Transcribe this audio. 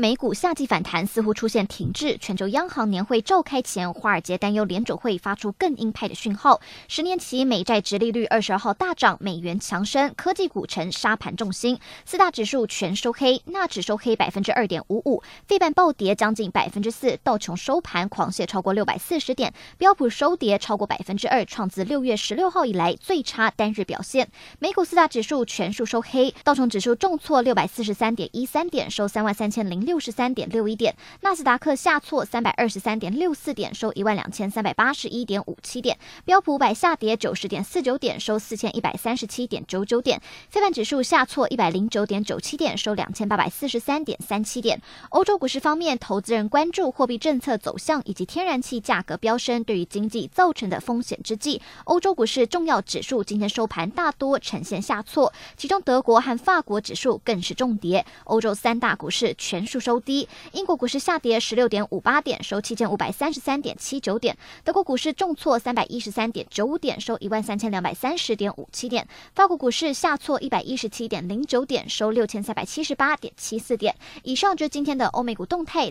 美股夏季反弹似乎出现停滞，全球央行年会召开前，华尔街担忧联准会发出更鹰派的讯号。十年期美债殖利率二十二号大涨，美元强升，科技股成杀盘重心。四大指数全收黑，纳指收黑百分之二点五五，费半暴跌将近百分之四，道琼收盘狂泻超过六百四十点，标普收跌超过百分之二，创自六月十六号以来最差单日表现。美股四大指数全数收黑，道琼指数重挫六百四十三点一三点，收三万三千零六六十三点六一点，纳斯达克下挫三百二十三点六四点，收一万两千三百八十一点五七点，标普五百下跌九十点四九点，收四千一百三十七点九九点，非半指数下挫一百零九点九七点，收两千八百四十三点三七点。欧洲股市方面，投资人关注货币政策走向以及天然气价格飙升对于经济造成的风险之际，欧洲股市重要指数今天收盘大多呈现下挫，其中德国和法国指数更是重跌，欧洲三大股市全数收低。英国股市下跌十六点五八点，收七千五百三十三点七九点；德国股市重挫三百一十三点九五点，收一万三千两百三十点五七点；法国股市下挫一百一十七点零九点，收六千三百七十八点七四点。以上就是今天的欧美股动态。